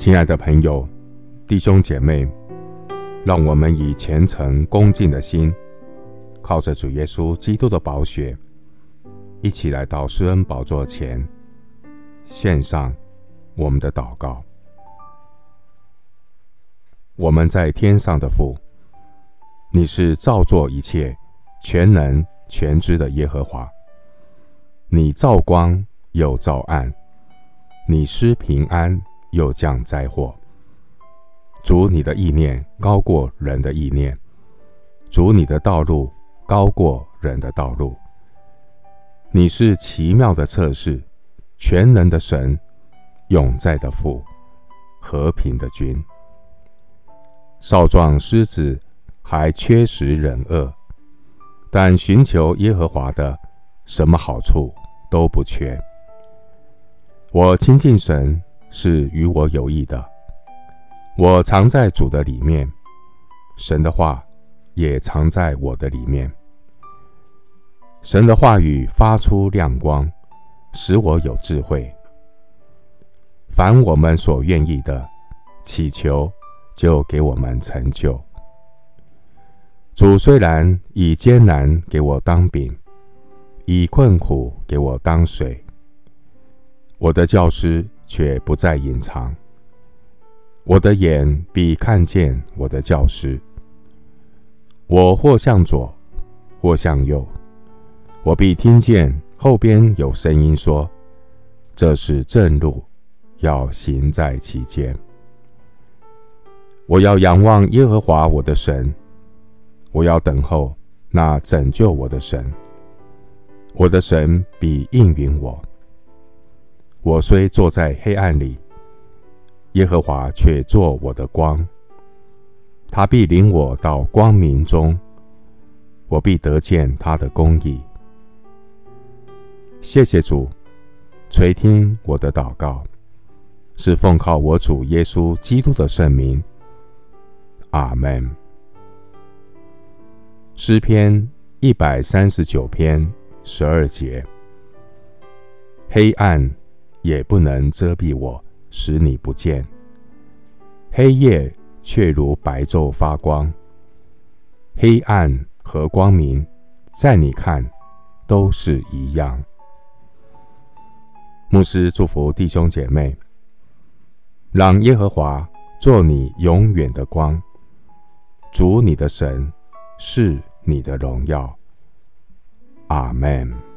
亲爱的朋友、弟兄姐妹，让我们以虔诚恭敬的心，靠着主耶稣基督的宝血，一起来到施恩宝座前，献上我们的祷告。我们在天上的父，你是造作一切、全能全知的耶和华。你造光又造暗，你施平安又降灾祸。主，你的意念高过人的意念；主，你的道路高过人的道路。你是奇妙的测试，全能的神，永在的父，和平的君。少壮狮子还缺食忍饿，但寻求耶和华的，什么好处都不缺。我亲近神是与我有益的，我藏在主的里面，神的话也藏在我的里面。神的话语发出亮光，使我有智慧。凡我们所愿意的，祈求。就给我们成就。主虽然以艰难给我当饼，以困苦给我当水，我的教师却不再隐藏。我的眼必看见我的教师。我或向左，或向右，我必听见后边有声音说：“这是正路，要行在其间。”我要仰望耶和华我的神，我要等候那拯救我的神。我的神必应允我。我虽坐在黑暗里，耶和华却作我的光。他必领我到光明中，我必得见他的公义。谢谢主，垂听我的祷告，是奉靠我主耶稣基督的圣名。阿门。诗篇一百三十九篇十二节：黑暗也不能遮蔽我，使你不见；黑夜却如白昼发光。黑暗和光明，在你看都是一样。牧师祝福弟兄姐妹，让耶和华做你永远的光。主你的神是你的荣耀，阿门。